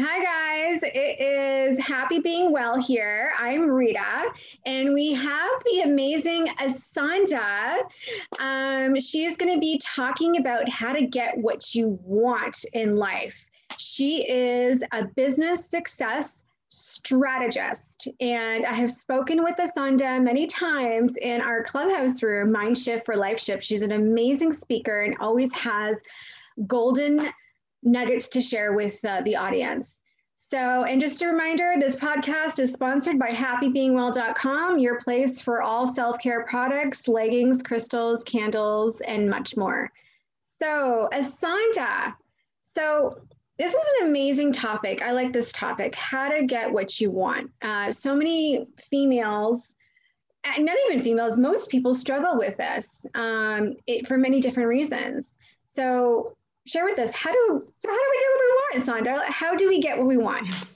Hi, guys. It is Happy Being Well here. I'm Rita, and we have the amazing Asanda. Um, she is going to be talking about how to get what you want in life. She is a business success strategist, and I have spoken with Asanda many times in our clubhouse room, Mind Shift for Life Shift. She's an amazing speaker and always has golden nuggets to share with uh, the audience. So, and just a reminder this podcast is sponsored by happybeingwell.com, your place for all self care products, leggings, crystals, candles, and much more. So, Asanda, so this is an amazing topic. I like this topic how to get what you want. Uh, so many females, not even females, most people struggle with this um, it, for many different reasons. So, share with us how do so how do we get what we want, Asanda? How do we get what we want?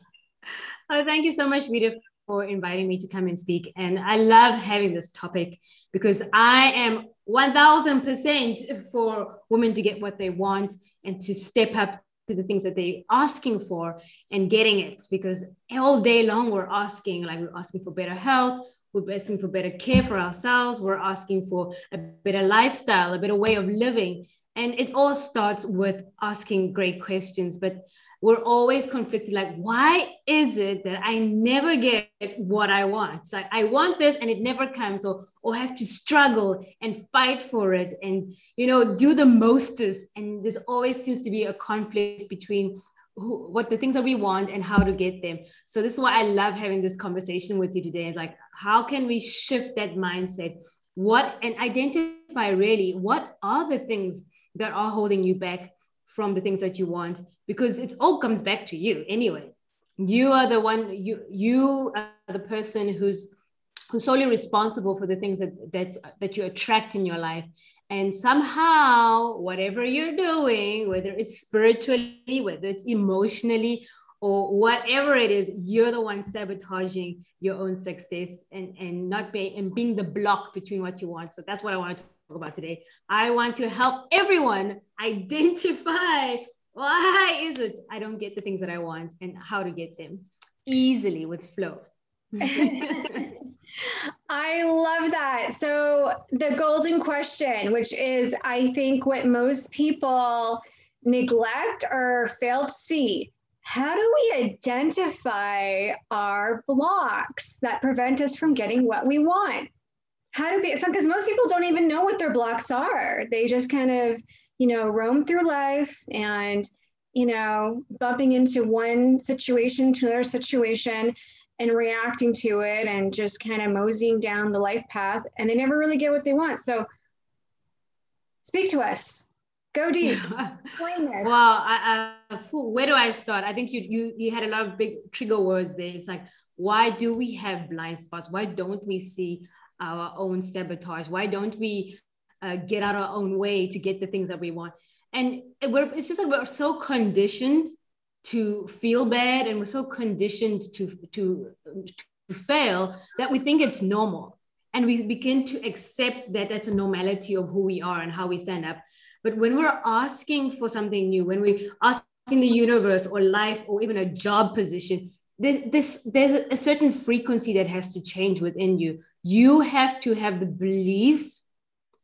Oh, thank you so much, Rita, for inviting me to come and speak. And I love having this topic because I am 1000% for women to get what they want and to step up to the things that they're asking for and getting it. Because all day long, we're asking, like, we're asking for better health, we're asking for better care for ourselves, we're asking for a better lifestyle, a better way of living. And it all starts with asking great questions. But we're always conflicted like why is it that i never get what i want? Like i want this and it never comes or or have to struggle and fight for it and you know do the mostest. And there's always seems to be a conflict between who, what the things that we want and how to get them. So this is why i love having this conversation with you today. Is like how can we shift that mindset? What and identify really what are the things that are holding you back from the things that you want because it all comes back to you anyway. You are the one you you are the person who's who's solely responsible for the things that that that you attract in your life. And somehow whatever you're doing whether it's spiritually whether it's emotionally or whatever it is you're the one sabotaging your own success and and not being and being the block between what you want. So that's what i want to about today. I want to help everyone identify why is it I don't get the things that I want and how to get them easily with flow. I love that. So, the golden question, which is, I think, what most people neglect or fail to see how do we identify our blocks that prevent us from getting what we want? How to be because most people don't even know what their blocks are. They just kind of you know roam through life and you know bumping into one situation to another situation and reacting to it and just kind of moseying down the life path and they never really get what they want. So speak to us. Go deep. Explain this. Well I, I, where do i start? I think you, you you had a lot of big trigger words there. It's like why do we have blind spots? Why don't we see our own sabotage? Why don't we uh, get out our own way to get the things that we want? And we're, it's just that we're so conditioned to feel bad and we're so conditioned to, to, to fail that we think it's normal. And we begin to accept that that's a normality of who we are and how we stand up. But when we're asking for something new, when we ask in the universe or life or even a job position, this, this there's a certain frequency that has to change within you. You have to have the belief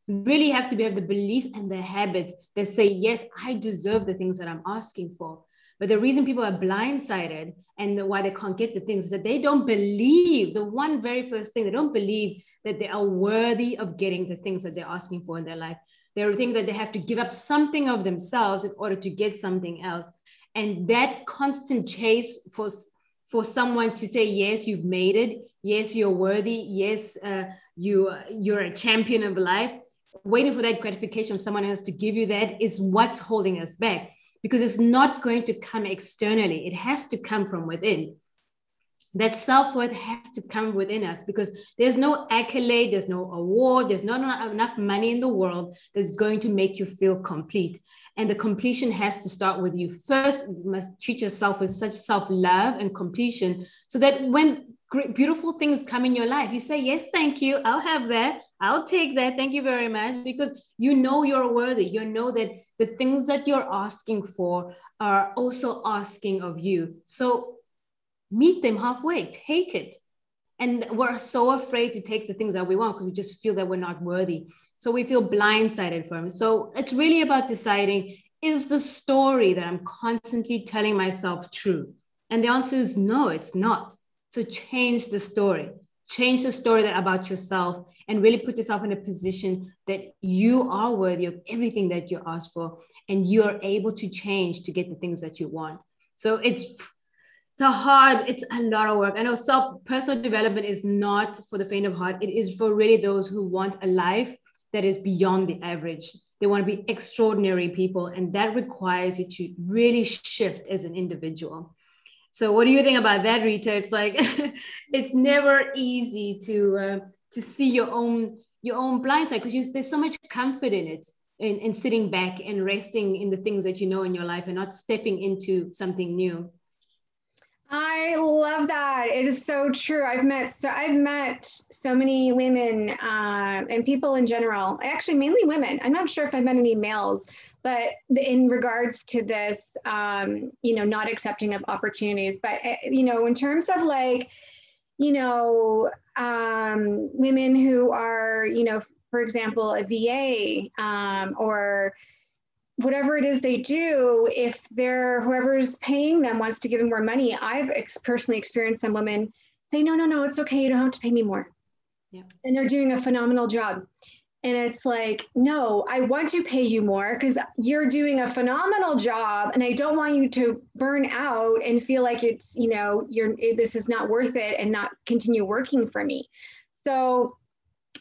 really have to have the belief and the habits that say yes i deserve the things that i'm asking for. But the reason people are blindsided and the, why they can't get the things is that they don't believe the one very first thing they don't believe that they are worthy of getting the things that they're asking for in their life. They think that they have to give up something of themselves in order to get something else. And that constant chase for for someone to say yes you've made it. Yes you're worthy. Yes uh, you you're a champion of life. Waiting for that gratification of someone else to give you that is what's holding us back because it's not going to come externally. It has to come from within that self-worth has to come within us because there's no accolade there's no award there's not enough money in the world that's going to make you feel complete and the completion has to start with you first you must treat yourself with such self-love and completion so that when great beautiful things come in your life you say yes thank you i'll have that I'll take that. Thank you very much. Because you know you're worthy. You know that the things that you're asking for are also asking of you. So meet them halfway, take it. And we're so afraid to take the things that we want because we just feel that we're not worthy. So we feel blindsided from. So it's really about deciding is the story that I'm constantly telling myself true? And the answer is no, it's not. So change the story change the story that about yourself and really put yourself in a position that you are worthy of everything that you ask for and you are able to change to get the things that you want so it's a hard it's a lot of work i know self personal development is not for the faint of heart it is for really those who want a life that is beyond the average they want to be extraordinary people and that requires you to really shift as an individual so what do you think about that, Rita? It's like it's never easy to uh, to see your own your own blind side because there's so much comfort in it in, in sitting back and resting in the things that you know in your life and not stepping into something new. I love that. It is so true. I've met so I've met so many women uh, and people in general. Actually, mainly women. I'm not sure if I've met any males but in regards to this, um, you know, not accepting of opportunities, but eh, you know, in terms of like, you know, um, women who are, you know, for example, a VA um, or whatever it is they do, if they're whoever's paying them wants to give them more money, I've ex- personally experienced some women say, no, no, no, it's okay. You don't have to pay me more. Yeah. And they're doing a phenomenal job. And it's like, no, I want to pay you more because you're doing a phenomenal job and I don't want you to burn out and feel like it's, you know, you're this is not worth it and not continue working for me. So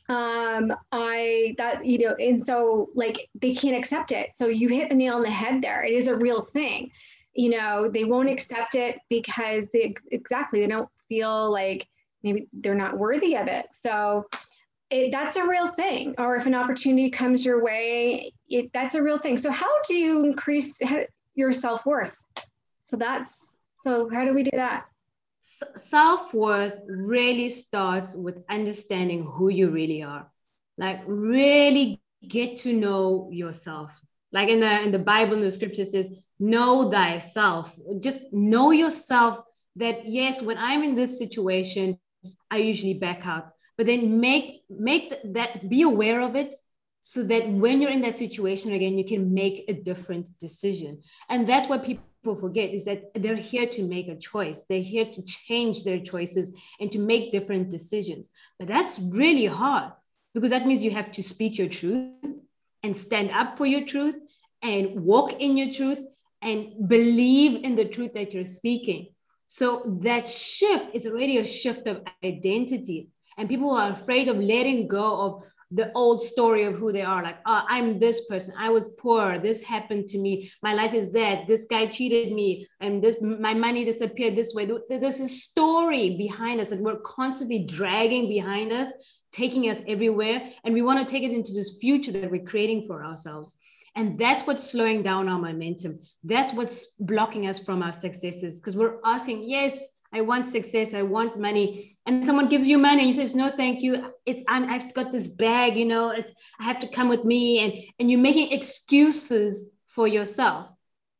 um I that you know, and so like they can't accept it. So you hit the nail on the head there. It is a real thing. You know, they won't accept it because they exactly they don't feel like maybe they're not worthy of it. So it, that's a real thing. Or if an opportunity comes your way, it, that's a real thing. So how do you increase your self worth? So that's so. How do we do that? Self worth really starts with understanding who you really are. Like really get to know yourself. Like in the in the Bible, in the scripture says, "Know thyself." Just know yourself. That yes, when I'm in this situation, I usually back out but then make make that be aware of it so that when you're in that situation again you can make a different decision and that's what people forget is that they're here to make a choice. They're here to change their choices and to make different decisions. But that's really hard because that means you have to speak your truth and stand up for your truth and walk in your truth and believe in the truth that you're speaking. So that shift is already a shift of identity. And people are afraid of letting go of the old story of who they are like oh, i'm this person. I was poor. This happened to me. My life is that. This guy cheated me and this my money disappeared this way. There's a story behind us and we're constantly dragging behind us taking us everywhere and we want to take it into this future that we're creating for ourselves. And that's what's slowing down our momentum. That's what's blocking us from our successes because we're asking yes I want success. I want money. And someone gives you money and you says, no, thank you. It's, I'm, I've got this bag, you know, it's, I have to come with me. And, and you're making excuses for yourself.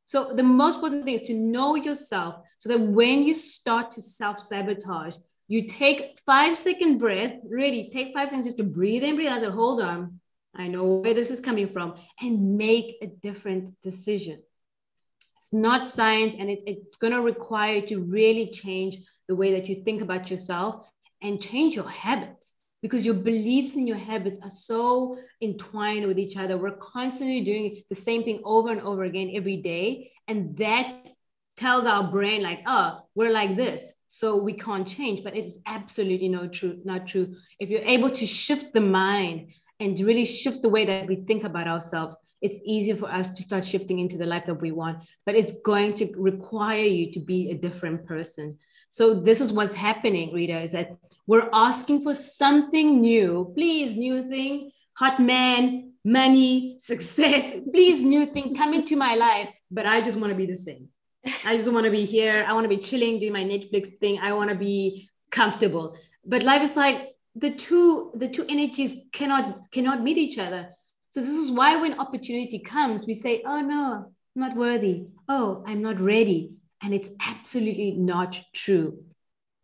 So the most important thing is to know yourself so that when you start to self-sabotage, you take five second breath, really take five seconds just to breathe in, breathe out, say, hold on, I know where this is coming from, and make a different decision. It's not science, and it, it's going to require you to really change the way that you think about yourself and change your habits because your beliefs and your habits are so entwined with each other. We're constantly doing the same thing over and over again every day. And that tells our brain, like, oh, we're like this. So we can't change. But it is absolutely no true, not true. If you're able to shift the mind and really shift the way that we think about ourselves, it's easier for us to start shifting into the life that we want but it's going to require you to be a different person. So this is what's happening rita is that we're asking for something new. Please new thing. Hot man money success. Please new thing come into my life but i just want to be the same. I just want to be here. I want to be chilling doing my netflix thing. I want to be comfortable. But life is like the two the two energies cannot cannot meet each other so this is why when opportunity comes we say oh no not worthy. Oh i'm not ready. And it's absolutely not true.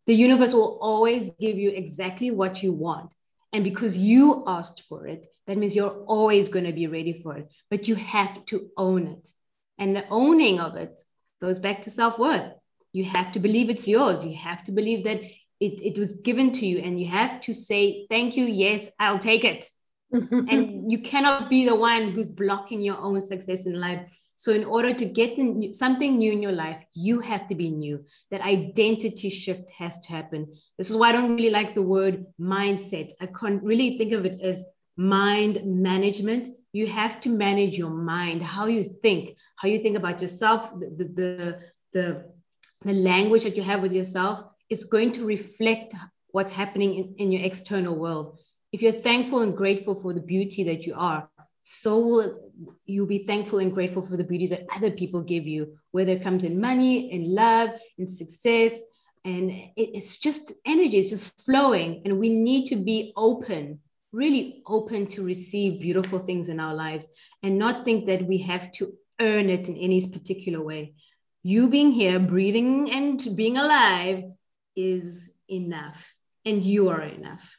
The universe will always give you exactly what you want. And because you asked for it that means you're always going to be ready for it. But you have to own it. And the owning of it goes back to self-worth. You have to believe it's yours. You have to believe that it, it was given to you. And you have to say thank you. Yes i'll take it and you cannot be the one who's blocking your own success in life. So in order to get something new in your life you have to be new. That identity shift has to happen. This is why i don't really like the word mindset. I can't really think of it as mind management. You have to manage your mind how you think how you think about yourself the the the, the language that you have with yourself is going to reflect what's happening in, in your external world. If you're thankful and grateful for the beauty that you are, so will you be thankful and grateful for the beauties that other people give you, whether it comes in money, in love, in success. And it's just energy, it's just flowing. And we need to be open, really open to receive beautiful things in our lives and not think that we have to earn it in any particular way. You being here, breathing and being alive is enough and you are enough.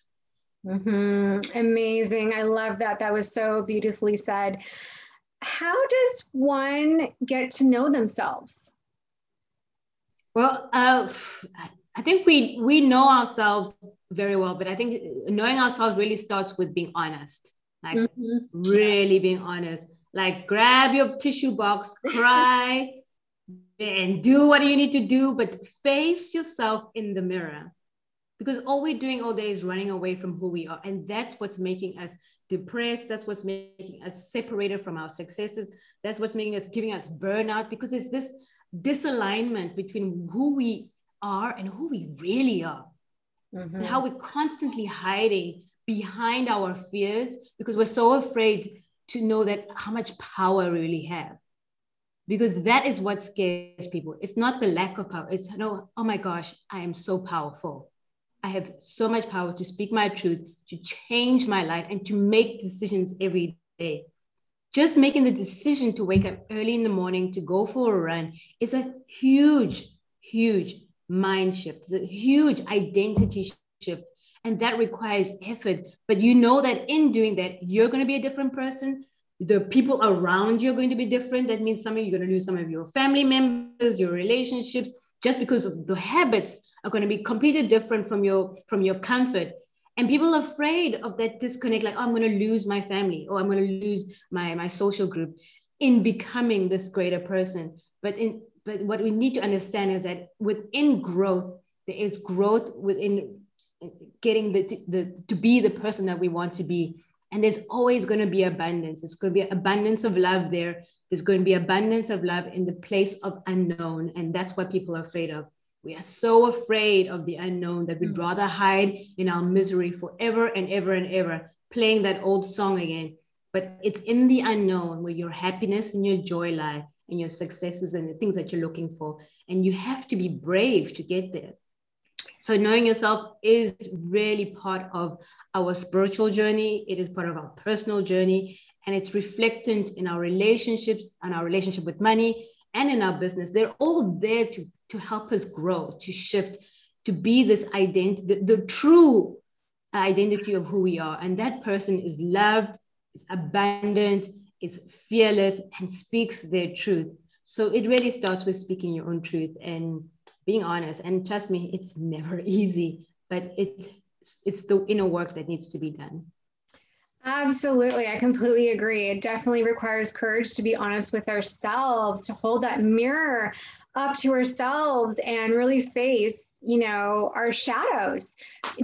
Mm-hmm. Amazing. I love that. That was so beautifully said. How does one get to know themselves? Well, uh, I think we we know ourselves very well, but I think knowing ourselves really starts with being honest, like mm-hmm. really being honest. Like grab your tissue box, cry, and do what you need to do, but face yourself in the mirror. Because all we're doing all day is running away from who we are. And that's what's making us depressed. That's what's making us separated from our successes. That's what's making us giving us burnout because it's this disalignment between who we are and who we really are. Mm-hmm. And how we're constantly hiding behind our fears because we're so afraid to know that how much power we really have because that is what scares people. It's not the lack of power. It's no, oh my gosh, I am so powerful. I have so much power to speak my truth, to change my life, and to make decisions every day. Just making the decision to wake up early in the morning to go for a run is a huge, huge mind shift. It's a huge identity shift. And that requires effort. But you know that in doing that, you're going to be a different person the people around you are going to be different. That means some of you're going to lose some of your family members, your relationships, just because of the habits are going to be completely different from your from your comfort. And people are afraid of that disconnect, like, oh, I'm going to lose my family or I'm going to lose my, my social group in becoming this greater person. But in but what we need to understand is that within growth, there is growth within getting the, the to be the person that we want to be and there's always going to be abundance. There's going to be abundance of love there. There's going to be abundance of love in the place of unknown. And that's what people are afraid of. We are so afraid of the unknown that we'd mm. rather hide in our misery forever and ever and ever, playing that old song again. But it's in the unknown where your happiness and your joy lie and your successes and the things that you're looking for. And you have to be brave to get there. So knowing yourself is really part of our spiritual journey. It is part of our personal journey, and it's reflectant in our relationships and our relationship with money and in our business. They're all there to, to help us grow, to shift, to be this identity, the, the true identity of who we are. And that person is loved, is abundant, is fearless, and speaks their truth. So it really starts with speaking your own truth and being honest. And trust me, it's never easy, but it's it's the inner work that needs to be done. Absolutely. I completely agree. It definitely requires courage to be honest with ourselves, to hold that mirror up to ourselves and really face, you know, our shadows,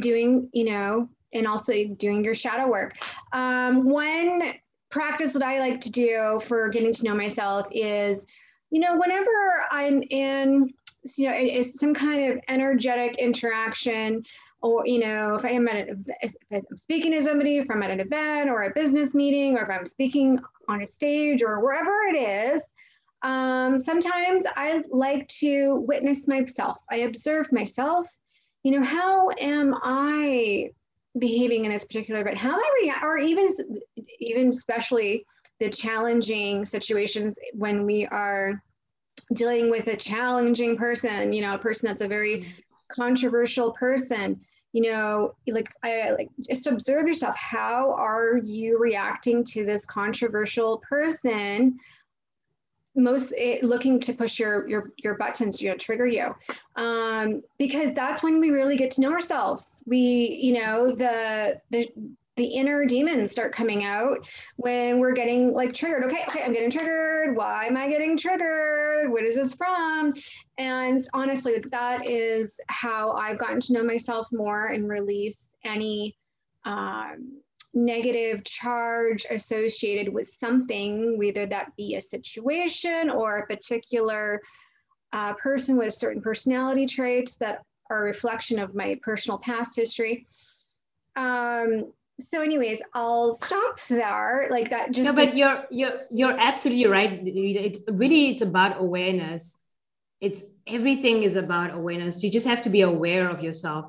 doing, you know, and also doing your shadow work. Um, one practice that I like to do for getting to know myself is, you know, whenever I'm in you know, it's some kind of energetic interaction or you know if i'm at a, if i'm speaking to somebody if i'm at an event or a business meeting or if i'm speaking on a stage or wherever it is um, sometimes i like to witness myself. I observe myself. You know how am i behaving in this particular but how am i react or even even especially the challenging situations when we are dealing with a challenging person you know a person that's a very controversial person you know like i like just observe yourself. How are you reacting to this controversial person? Most it, looking to push your your your buttons you know trigger you. Um, because that's when we really get to know ourselves. We you know the the the inner demons start coming out when we're getting like triggered. Okay okay i'm getting triggered. Why am i getting triggered? What is this from? And honestly that is how i've gotten to know myself more and release any um, negative charge associated with something, whether that be a situation or a particular uh, person with certain personality traits that are a reflection of my personal past history. Um, so anyways, I'll stop there. Like that just No, but you're you're you're absolutely right. It really it's about awareness. It's everything is about awareness. You just have to be aware of yourself.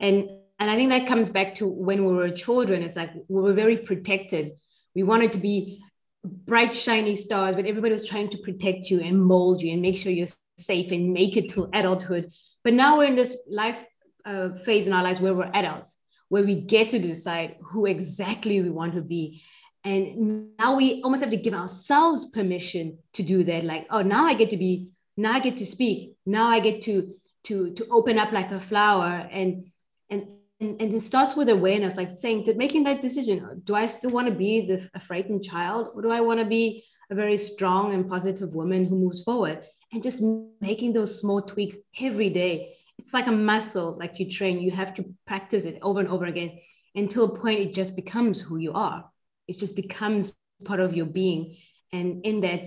And and I think that comes back to when we were children. It's like we were very protected. We wanted to be bright, shiny stars, but everybody was trying to protect you and mold you and make sure you're safe and make it to adulthood. But now we're in this life uh, phase in our lives where we're adults, where we get to decide who exactly we want to be. And now we almost have to give ourselves permission to do that. Like, oh, now I get to be, now I get to speak. Now I get to to to open up like a flower and and and, and it starts with awareness, like saying, making that decision. Do I still want to be the, a frightened child, or do I want to be a very strong and positive woman who moves forward? And just making those small tweaks every day. It's like a muscle, like you train. You have to practice it over and over again until a point it just becomes who you are. It just becomes part of your being. And in that,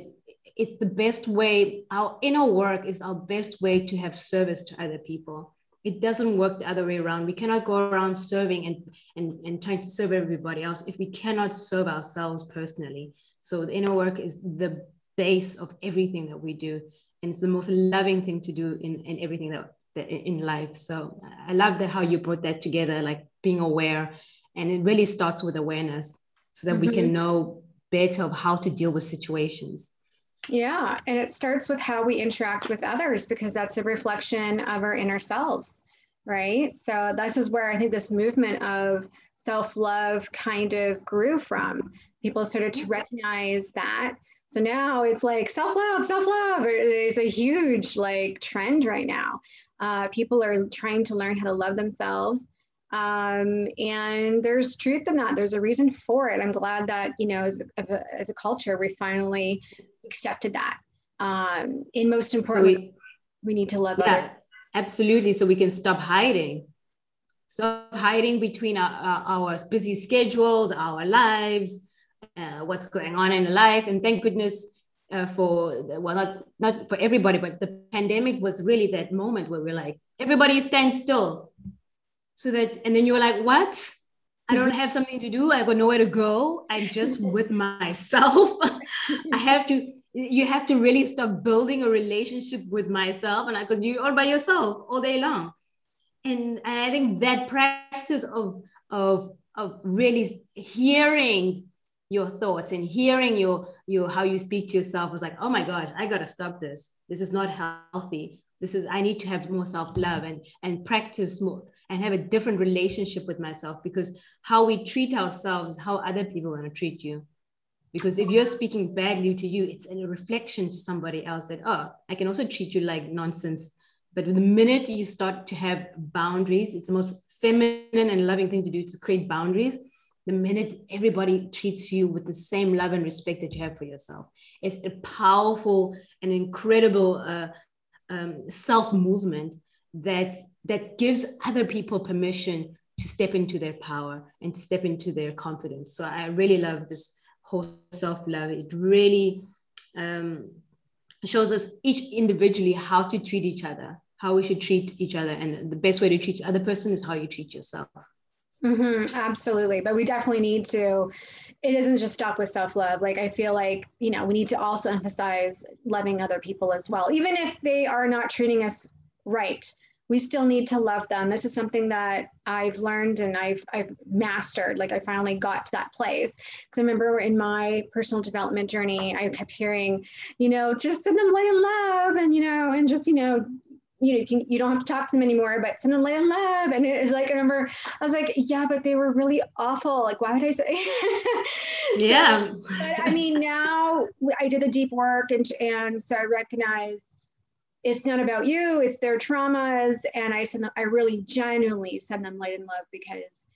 it's the best way. Our inner work is our best way to have service to other people it doesn't work the other way around. We cannot go around serving and, and, and trying to serve everybody else if we cannot serve ourselves personally. So the inner work is the base of everything that we do. And it's the most loving thing to do in, in everything that, in life. So I love that how you brought that together, like being aware. And it really starts with awareness so that mm-hmm. we can mm-hmm. know better of how to deal with situations. Yeah, and it starts with how we interact with others because that's a reflection of our inner selves, right? So this is where I think this movement of self-love kind of grew from. People started to recognize that. So now it's like self-love, self-love. It's a huge like trend right now. Uh, people are trying to learn how to love themselves. Um, and there's truth in that. There's a reason for it. I'm glad that, you know, as a, as a culture, we finally accepted that. Um, and most importantly, so we, we, need to love yeah, others. Absolutely. So we can stop hiding. Stop hiding between our, our busy schedules, our lives, uh, what's going on in life. And thank goodness uh, for, well, not, not for everybody, but the pandemic was really that moment where we're like, everybody stand still. So that, and then you were like, what? I don't have something to do. I got nowhere to go. I'm just with myself. I have to, you have to really start building a relationship with myself. And I because you're all by yourself all day long. And, and I think that practice of, of, of really hearing your thoughts and hearing your, your how you speak to yourself was like, oh my gosh, I gotta stop this. This is not healthy. This is I need to have more self-love and and practice more and have a different relationship with myself because how we treat ourselves is how other people want to treat you. Because if you're speaking badly to you, it's a reflection to somebody else that, oh, I can also treat you like nonsense. But the minute you start to have boundaries, it's the most feminine and loving thing to do to create boundaries. The minute everybody treats you with the same love and respect that you have for yourself, it's a powerful and incredible uh, um, self movement that that gives other people permission to step into their power and to step into their confidence. So I really love this whole self love. It really um, shows us each individually how to treat each other, how we should treat each other, and the best way to treat the other person is how you treat yourself. Mm-hmm, absolutely, but we definitely need to. It doesn't just stop with self love. Like I feel like you know we need to also emphasize loving other people as well, even if they are not treating us right we still need to love them. This is something that I've learned and I've I've mastered. Like I finally got to that place. Because I remember in my personal development journey, I kept hearing, you know, just send them light and love, and you know, and just you know, you know, you, can, you don't have to talk to them anymore, but send them light and love. And it like, I was like, yeah, but they were really awful. Like, why would I say? yeah. So, but I mean, now I did the deep work, and and so I recognize it's not about you, it's their traumas. And I send them, I really genuinely send them light and love because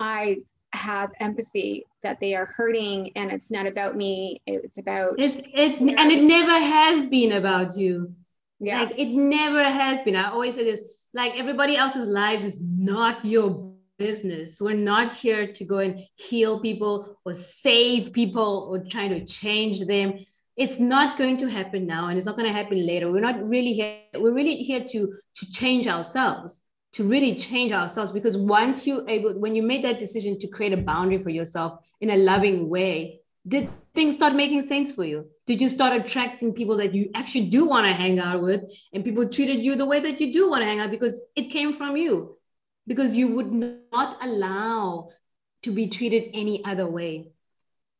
I have empathy that they are hurting and it's not about me. It's about it's it and it never has been about you. Yeah. Like it never has been. I always say this, like everybody else's lives is not your business. We're not here to go and heal people or save people or trying to change them. It's not going to happen now and it's not going to happen later. We're not really here we're really here to to change ourselves to really change ourselves because once you able when you made that decision to create a boundary for yourself in a loving way did things start making sense for you did you start attracting people that you actually do want to hang out with and people treated you the way that you do want to hang out because it came from you because you would not allow to be treated any other way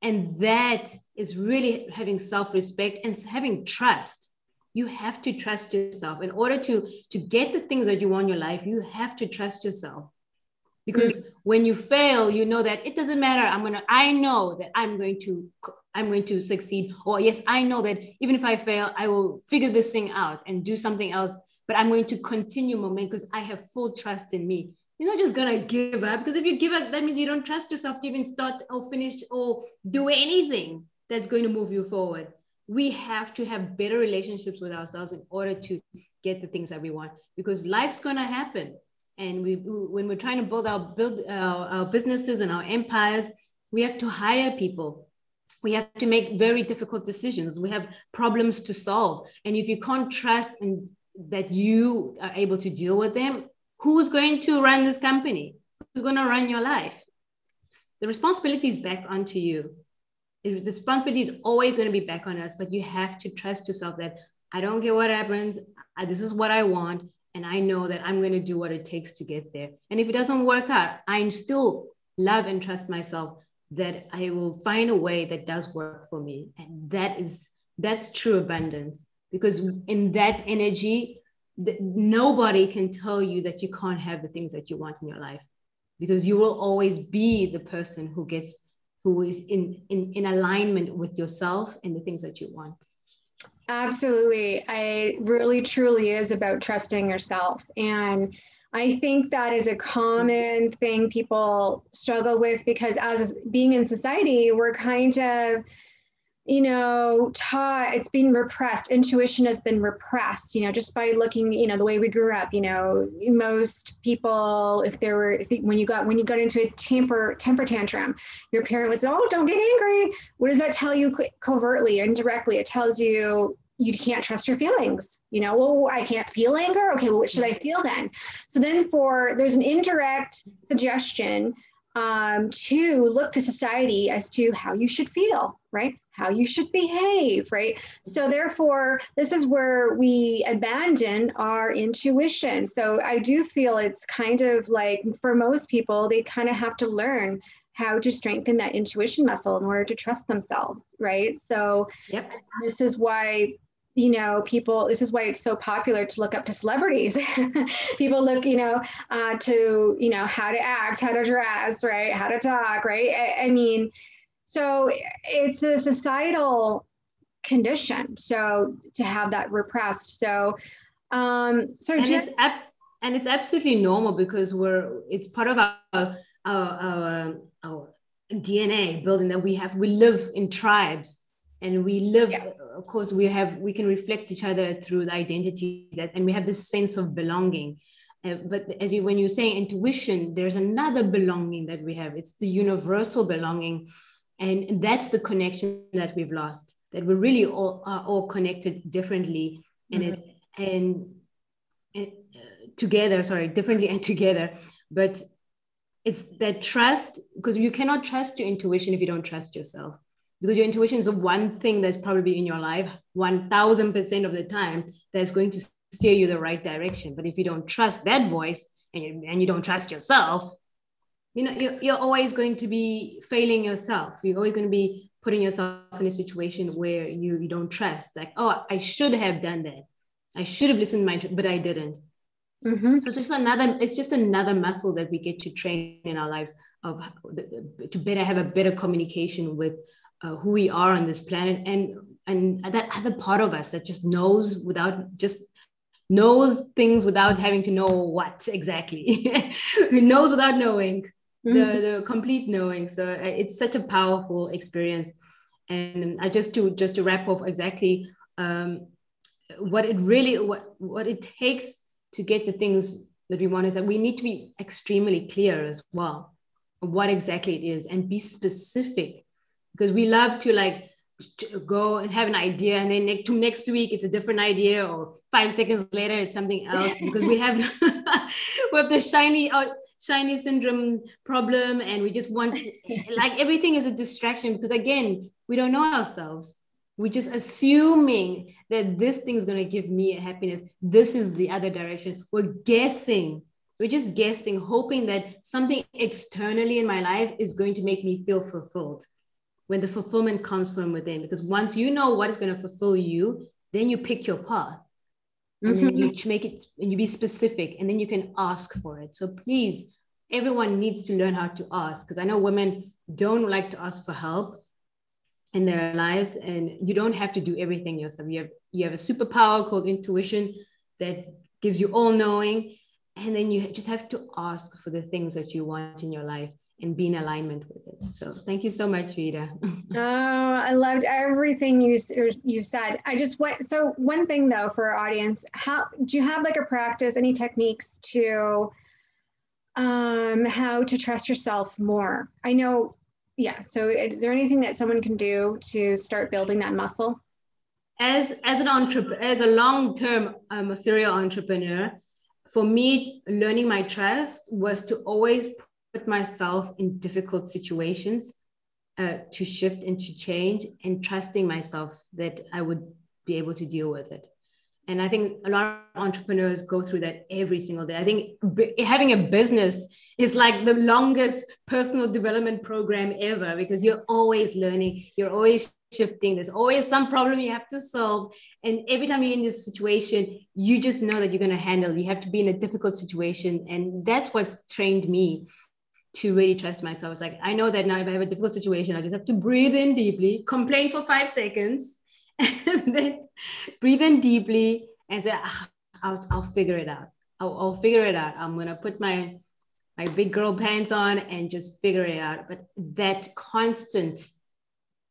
and that is really having self-respect and having trust. You have to trust yourself. In order to, to get the things that you want in your life, you have to trust yourself. Because mm-hmm. when you fail, you know that it doesn't matter. I'm gonna, I know that I'm going to I'm going to succeed. Or yes, I know that even if I fail, I will figure this thing out and do something else. But I'm going to continue momentum because I have full trust in me you're not just gonna give up because if you give up, that means you don't trust yourself to even start or finish or do anything that's going to move you forward. We have to have better relationships with ourselves in order to get the things that we want because life's gonna happen. And we, when we're trying to build our build our, our businesses and our empires, we have to hire people we have to make very difficult decisions we have problems to solve and if you can't trust and that you are able to deal with them who's going to run this company? Who's going to run your life? The responsibility is back onto you. The responsibility is always going to be back on us, but you have to trust yourself that I don't care what happens. I, this is what I want. And I know that I'm going to do what it takes to get there. And if it doesn't work out, I still love and trust myself that I will find a way that does work for me. And that is, that's true abundance because in that energy, nobody can tell you that you can't have the things that you want in your life because you will always be the person who gets who is in in, in alignment with yourself and the things that you want absolutely. I really truly is about trusting yourself. And i think that is a common thing people struggle with because as being in society we're kind of you know, taught, it's been repressed. Intuition has been repressed, you know, just by looking, you know, the way we grew up, you know, most people, if there were, if, when you got, when you got into a temper, temper tantrum, your parent would say, oh, don't get angry. What does that tell you covertly, or indirectly? It tells you you can't trust your feelings. You know, well, I can't feel anger. Okay, well, what should I feel then? So then for, there's an indirect suggestion um, to look to society as to how you should feel, right? How you should behave, right? So, therefore, this is where we abandon our intuition. So, I do feel it's kind of like for most people, they kind of have to learn how to strengthen that intuition muscle in order to trust themselves, right? So, yep. this is why you know, people, this is why it's so popular to look up to celebrities. people look, you know, uh, to, you know, how to act, how to dress, right? How to talk, right? I, I mean, so it's a societal condition. So to have that repressed. So, um, so and just, it's ab- and it's absolutely normal because we're, it's part of our, our, our, our DNA building that we have, we live in tribes and we live yeah. of course we have we can reflect each other through the identity that and we have this sense of belonging. Uh, but as you when you say intuition there's another belonging that we have. It's the universal belonging. And that's the connection that we've lost that we're really all are all connected differently. And mm-hmm. it's and, and uh, together sorry differently and together. But it's that trust because you cannot trust your intuition if you don't trust yourself because your intuition is the one thing that's probably in your life 1000% of the time that's going to steer you the right direction. But if you don't trust that voice and you, and you don't trust yourself, you know, you're, you're always going to be failing yourself. You're always going to be putting yourself in a situation where you, you don't trust. Like, oh, I should have done that. I should have listened to my, but I didn't. Mm-hmm. So it's just another, it's just another muscle that we get to train in our lives of to better have a better communication with uh, who we are on this planet. And and that other part of us that just knows without just knows things without having to know what exactly. Who knows without knowing mm-hmm. the, the complete knowing. So uh, it's such a powerful experience. And i just to just to wrap off exactly um, what it really what what it takes to get the things that we want is that we need to be extremely clear as well what exactly it is and be specific because we love to like go and have an idea and then next, to next week it's a different idea or five seconds later it's something else because we have we have the shiny uh, shiny syndrome problem and we just want like everything is a distraction because again we don't know ourselves. We're just assuming that this thing is going to give me a happiness. This is the other direction. We're guessing. We're just guessing hoping that something externally in my life is going to make me feel fulfilled when the fulfillment comes from within. Because once you know what is going to fulfill you, then you pick your path. And mm-hmm. then you make it and you be specific and then you can ask for it. So please, everyone needs to learn how to ask because I know women don't like to ask for help in their lives and you don't have to do everything yourself. You have you have a superpower called intuition that gives you all knowing and then you just have to ask for the things that you want in your life and be in alignment with it. So thank you so much, Rita. oh, I loved everything you you said. I just went. So one thing though for our audience, how do you have like a practice, any techniques to um, how to trust yourself more? I know. Yeah. So is there anything that someone can do to start building that muscle? As as an entrepreneur, as a long term um, a serial entrepreneur, for me, learning my trust was to always put myself in difficult situations uh, to shift and to change and trusting myself that I would be able to deal with it. And I think a lot of entrepreneurs go through that every single day. I think b- having a business is like the longest personal development program ever because you're always learning, you're always shifting. There's always some problem you have to solve. And every time you're in this situation, you just know that you're going to handle. You have to be in a difficult situation. And that's what's trained me to really trust myself. It's like, I know that now if I have a difficult situation, I just have to breathe in deeply, complain for five seconds, and then breathe in deeply and say, ah, I'll, I'll figure it out. I'll, I'll figure it out. I'm going to put my, my big girl pants on and just figure it out. But that constant,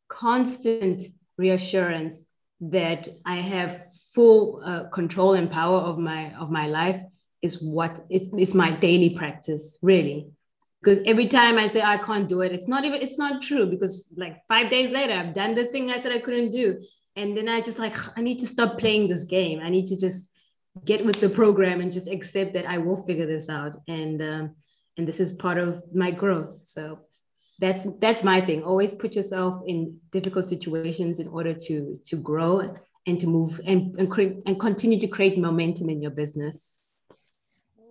constant reassurance that I have full uh, control and power of my of my life is what it's, it's my daily practice, really because every time I say I can't do it, it's not even it's not true because like five days later I've done the thing I said I couldn't do, and then I just like I need to stop playing this game. I need to just get with the program and just accept that I will figure this out, and um, and this is part of my growth. So that's that's my thing. Always put yourself in difficult situations in order to to grow and to move and and create and continue to create momentum in your business.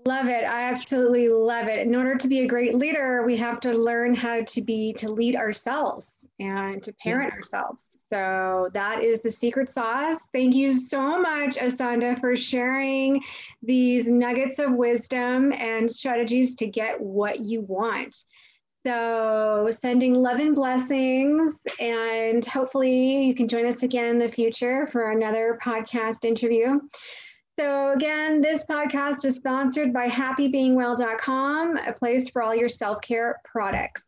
Love it. I absolutely love it. In order to be a great leader, we have to learn how to be to lead ourselves and to parent yeah. ourselves. So that is the secret sauce. Thank you so much, Asanda, for sharing these nuggets of wisdom and strategies to get what you want. So, sending love and blessings, and hopefully, you can join us again in the future for another podcast interview. So, again, this podcast is sponsored by happybeingwell.com, a place for all your self care products.